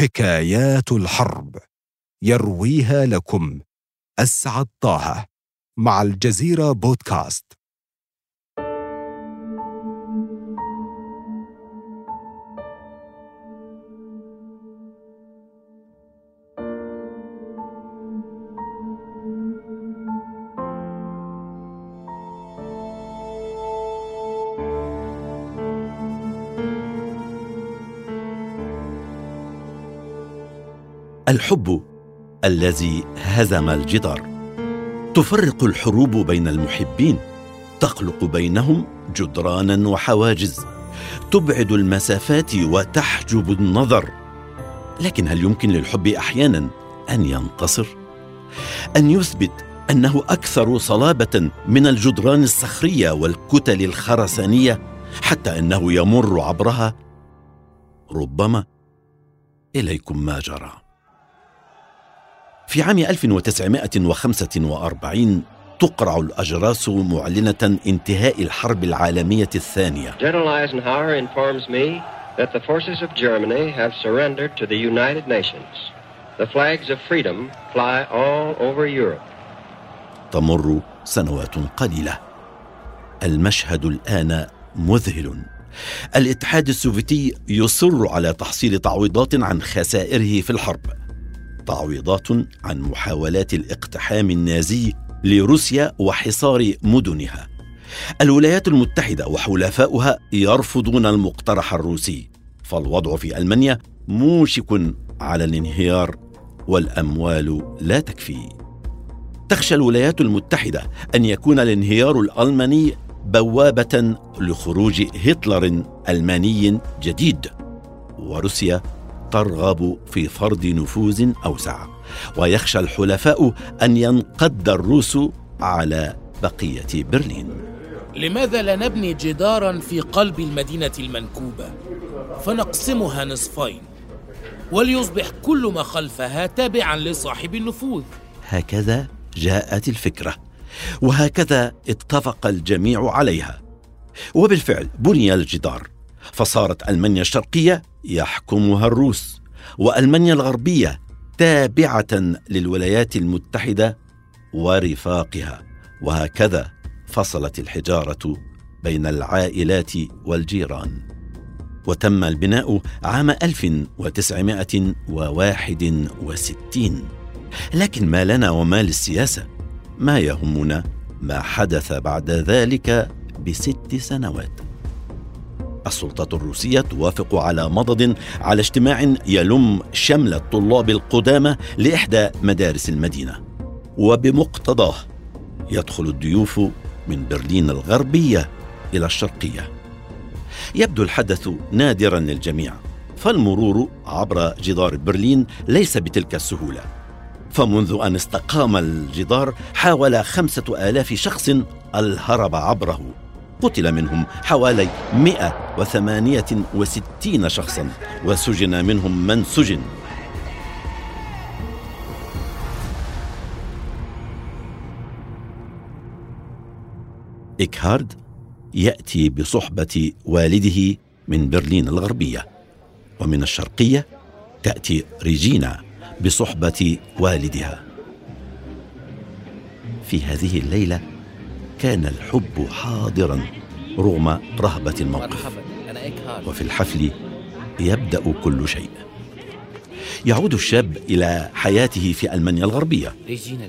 حكايات الحرب يرويها لكم. اسعد طه مع الجزيرة بودكاست. الحب الذي هزم الجدار. تفرق الحروب بين المحبين تخلق بينهم جدرانا وحواجز. تبعد المسافات وتحجب النظر. لكن هل يمكن للحب أحيانا أن ينتصر أن يثبت أنه أكثر صلابة من الجدران الصخرية والكتل الخرسانية حتى أنه يمر عبرها؟ ربما إليكم ما جرى. في عام 1945 تقرع الأجراس معلنة انتهاء الحرب العالمية الثانية General Eisenhower informs me that the forces of Germany have surrendered to the United Nations. The flags of freedom fly all over Europe. تمر سنوات قليلة المشهد الآن مذهل الاتحاد السوفيتي يصر على تحصيل تعويضات عن خسائره في الحرب تعويضات عن محاولات الاقتحام النازي لروسيا وحصار مدنها. الولايات المتحدة وحلفاؤها يرفضون المقترح الروسي فالوضع في ألمانيا موشك على الانهيار والأموال لا تكفي. تخشى الولايات المتحدة أن يكون الانهيار الألماني بوابة لخروج هتلر ألماني جديد. وروسيا ترغب في فرض نفوذ أوسع. ويخشى الحلفاء أن ينقض الروس على بقية برلين. لماذا لا نبني جدارا في قلب المدينة المنكوبة؟ فنقسمها نصفين. وليصبح كل ما خلفها تابعا لصاحب النفوذ. هكذا جاءت الفكرة. وهكذا اتفق الجميع عليها. وبالفعل بني الجدار. فصارت ألمانيا الشرقية يحكمها الروس وألمانيا الغربية تابعة للولايات المتحدة ورفاقها. وهكذا فصلت الحجارة بين العائلات والجيران. وتم البناء عام 1961 لكن ما لنا وما للسياسة. ما يهمنا ما حدث بعد ذلك بست سنوات. السلطات الروسية توافق على مضض على اجتماع يلم شمل الطلاب القدامى لإحدى مدارس المدينة. وبمقتضاه يدخل الضيوف من برلين الغربية إلى الشرقية. يبدو الحدث نادرا للجميع فالمرور عبر جدار برلين ليس بتلك السهولة. فمنذ أن استقام الجدار حاول خمسة آلاف شخص الهرب عبره. قتل منهم حوالي 168 شخصا وسجن منهم من سجن. إكهارد يأتي بصحبة والده من برلين الغربية ومن الشرقية تأتي ريجينا بصحبة والدها. في هذه الليلة كان الحب حاضرا رغم رهبة الموقف. وفي الحفل يبدأ كل شيء. يعود الشاب إلى حياته في ألمانيا الغربية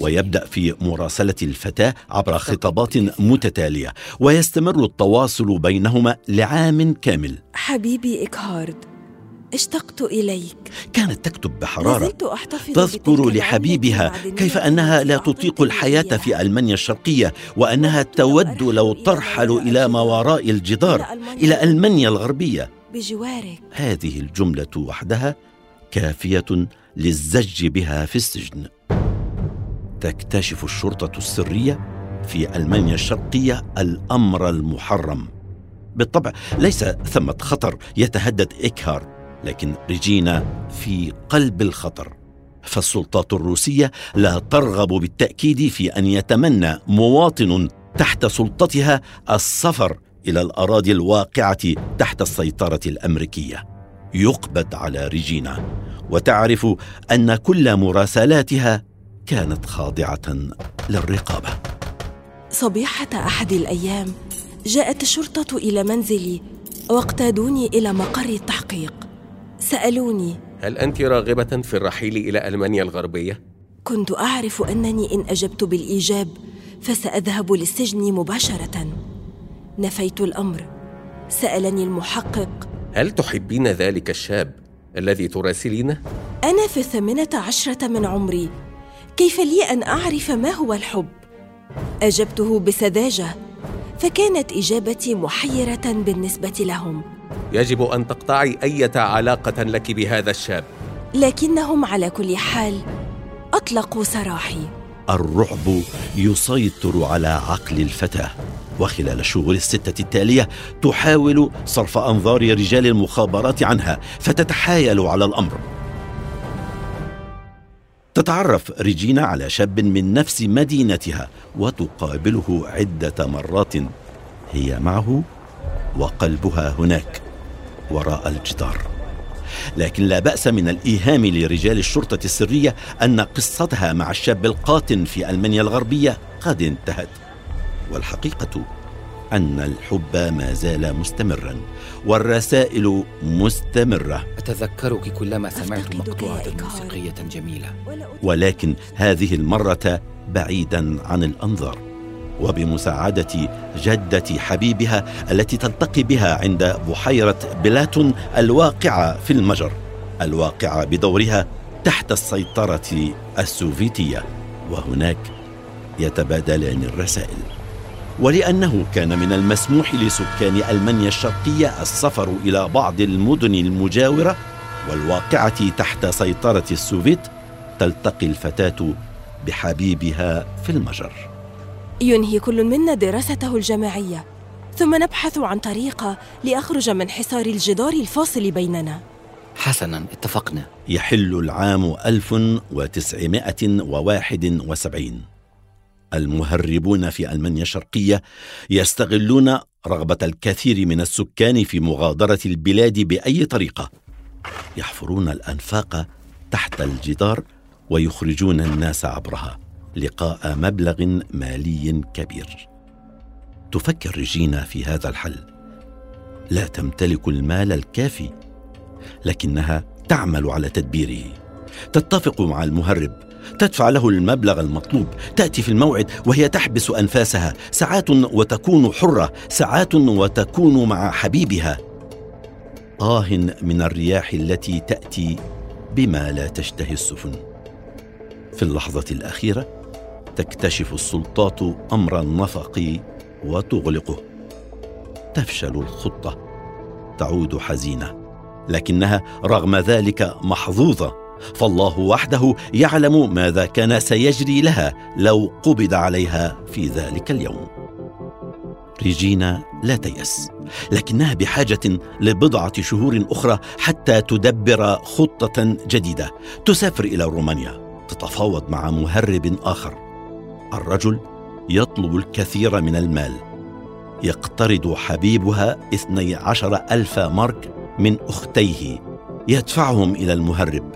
ويبدأ في مراسلة الفتاة عبر خطابات متتالية ويستمر التواصل بينهما لعام كامل. حبيبي إكهارد اشتقت إليك. كانت تكتب بحرارة. تذكر لحبيبها كيف أنها لا تطيق الحياة في ألمانيا الشرقية وأنها تود لو ترحل إلى ما وراء الجدار إلى ألمانيا الغربية. بجوارك. هذه الجملة وحدها كافية للزج بها في السجن. تكتشف الشرطة السرية في ألمانيا الشرقية الأمر المحرم. بالطبع ليس ثمة خطر يتهدد إيكهارت. لكن ريجينا في قلب الخطر. فالسلطات الروسية لا ترغب بالتأكيد في أن يتمنى مواطن تحت سلطتها السفر إلى الأراضي الواقعة تحت السيطرة الأمريكية. يقبض على ريجينا. وتعرف أن كل مراسلاتها كانت خاضعة للرقابة. صبيحة أحد الأيام جاءت الشرطة إلى منزلي واقتادوني إلى مقر التحقيق. سألوني هل أنت راغبة في الرحيل إلى ألمانيا الغربية؟ كنت أعرف أنني إن أجبت بالإيجاب فسأذهب للسجن مباشرة نفيت الأمر سألني المحقق هل تحبين ذلك الشاب الذي تراسلينه؟ أنا في الثامنة عشرة من عمري كيف لي أن أعرف ما هو الحب؟ أجبته بسذاجة فكانت إجابتي محيرة بالنسبة لهم يجب أن تقطعي أي علاقة لك بهذا الشاب. لكنهم على كل حال أطلقوا سراحي. الرعب يسيطر على عقل الفتاة وخلال الشهور الستة التالية تحاول صرف أنظار رجال المخابرات عنها فتتحايل على الأمر. تتعرف ريجينا على شاب من نفس مدينتها وتقابله عدة مرات هي معه وقلبها هناك. وراء الجدار. لكن لا بأس من الإيهام لرجال الشرطة السرية أن قصتها مع الشاب القاتل في ألمانيا الغربية قد انتهت. والحقيقة أن الحب ما زال مستمرا والرسائل مستمرة. أتذكرك كلما سمعت إكهار. موسيقية جميلة. ولكن هذه المرة بعيدا عن الأنظار. وبمساعدة جدة حبيبها التي تلتقي بها عند بحيرة بلاتون الواقعة في المجر الواقعة بدورها تحت السيطرة السوفيتية. وهناك يتبادلان الرسائل. ولأنه كان من المسموح لسكان ألمانيا الشرقية السفر إلى بعض المدن المجاورة والواقعة تحت سيطرة السوفيت تلتقي الفتاة بحبيبها في المجر. ينهي كل منا دراسته الجامعية ثم نبحث عن طريقة لأخرج من حصار الجدار الفاصل بيننا. حسنا اتفقنا. يحل العام 1971 المهربون في ألمانيا الشرقية يستغلون رغبة الكثير من السكان في مغادرة البلاد بأي طريقة. يحفرون الأنفاق تحت الجدار ويخرجون الناس عبرها. لقاء مبلغ مالي كبير. تفكر ريجينا في هذا الحل. لا تمتلك المال الكافي لكنها تعمل على تدبيره تتفق مع المهرب. تدفع له المبلغ المطلوب. تأتي في الموعد وهي تحبس أنفاسها. ساعات وتكون حرة. ساعات وتكون مع حبيبها. آه من الرياح التي تأتي بما لا تشتهي السفن. في اللحظة الأخيرة تكتشف السلطات أمر النفق وتغلقه. تفشل الخطة، تعود حزينة، لكنها رغم ذلك محظوظة، فالله وحده يعلم ماذا كان سيجري لها لو قبض عليها في ذلك اليوم. ريجينا لا تيأس. لكنها بحاجة لبضعة شهور أخرى حتى تدبر خطة جديدة. تسافر إلى رومانيا. تتفاوض مع مهرب آخر. الرجل يطلب الكثير من المال يقترض حبيبها اثني عشر ألف مارك من أختيه يدفعهم إلى المهرب.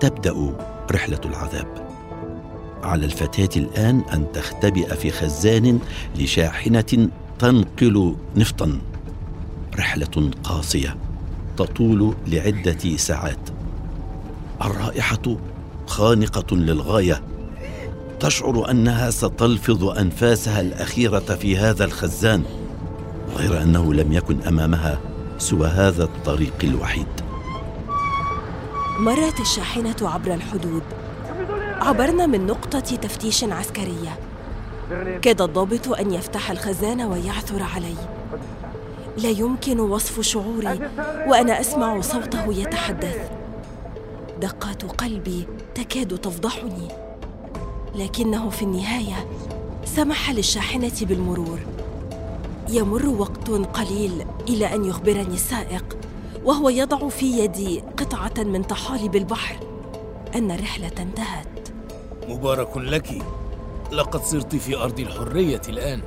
تبدأ رحلة العذاب. على الفتاة الآن أن تختبئ في خزان لشاحنة تنقل نفطا. رحلة قاسية تطول لعدة ساعات. الرائحة خانقة للغاية. تشعر أنها ستلفظ أنفاسها الأخيرة في هذا الخزان غير أنه لم يكن أمامها سوى هذا الطريق الوحيد. مرت الشاحنة عبر الحدود. عبرنا من نقطة تفتيش عسكرية. كاد الضابط أن يفتح الخزان ويعثر علي. لا يمكن وصف شعوري وأنا أسمع صوته يتحدث. دقات قلبي تكاد تفضحني. لكنه في النهاية سمح للشاحنة بالمرور. يمر وقت قليل إلى أن يخبرني السائق وهو يضع في يدي قطعة من طحالب البحر. أن الرحلة انتهت. مبارك لك. لقد صرت في أرض الحرية الآن.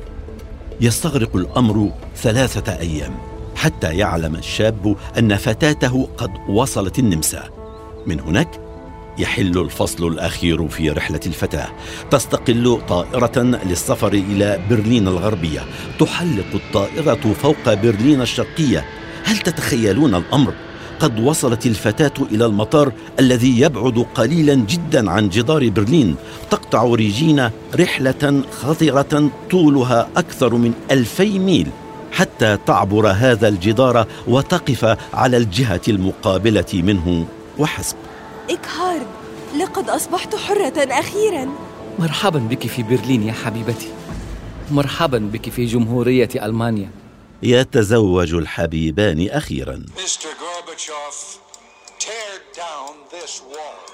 يستغرق الأمر ثلاثة أيام حتى يعلم الشاب أن فتاته قد وصلت النمسا. من هناك يحل الفصل الأخير في رحلة الفتاة. تستقل طائرة للسفر إلى برلين الغربية. تحلق الطائرة فوق برلين الشرقية. هل تتخيلون الأمر؟ قد وصلت الفتاة إلى المطار الذي يبعد قليلا جدا عن جدار برلين. تقطع ريجينا رحلة خطره طولها أكثر من ألفي ميل. حتى تعبر هذا الجدار وتقف على الجهة المقابلة منه وحسب. إكهارد لقد أصبحت حرة أخيرا. مرحبا بك في برلين يا حبيبتي. مرحبا بك في جمهورية ألمانيا. يتزوج الحبيبان أخيرا. Mr. Gorbachev, tear down this wall.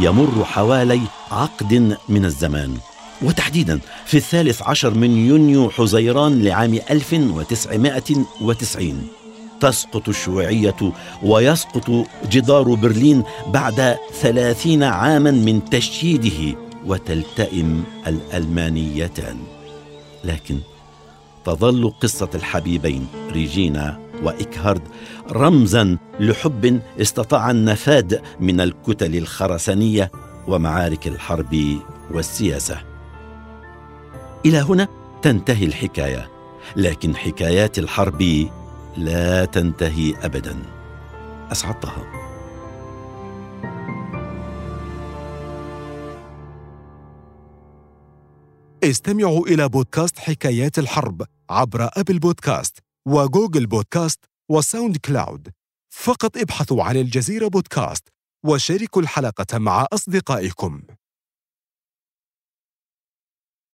يمر حوالي عقد من الزمان. وتحديدا في الثالث عشر من يونيو حزيران لعام 1990 تسقط الشيوعية ويسقط جدار برلين بعد ثلاثين عاما من تشييده وتلتئم الألمانيتان. لكن تظل قصة الحبيبين ريجينا وإكهارد رمزا لحب استطاع النفاد من الكتل الخرسانية ومعارك الحرب والسياسة. إلى هنا تنتهي الحكاية لكن حكايات الحرب لا تنتهي أبدا. أسعد طه استمعوا إلى بودكاست حكايات الحرب عبر أبل بودكاست وجوجل بودكاست وساوند كلاود. فقط ابحثوا عن الجزيرة بودكاست وشاركوا الحلقة مع أصدقائكم.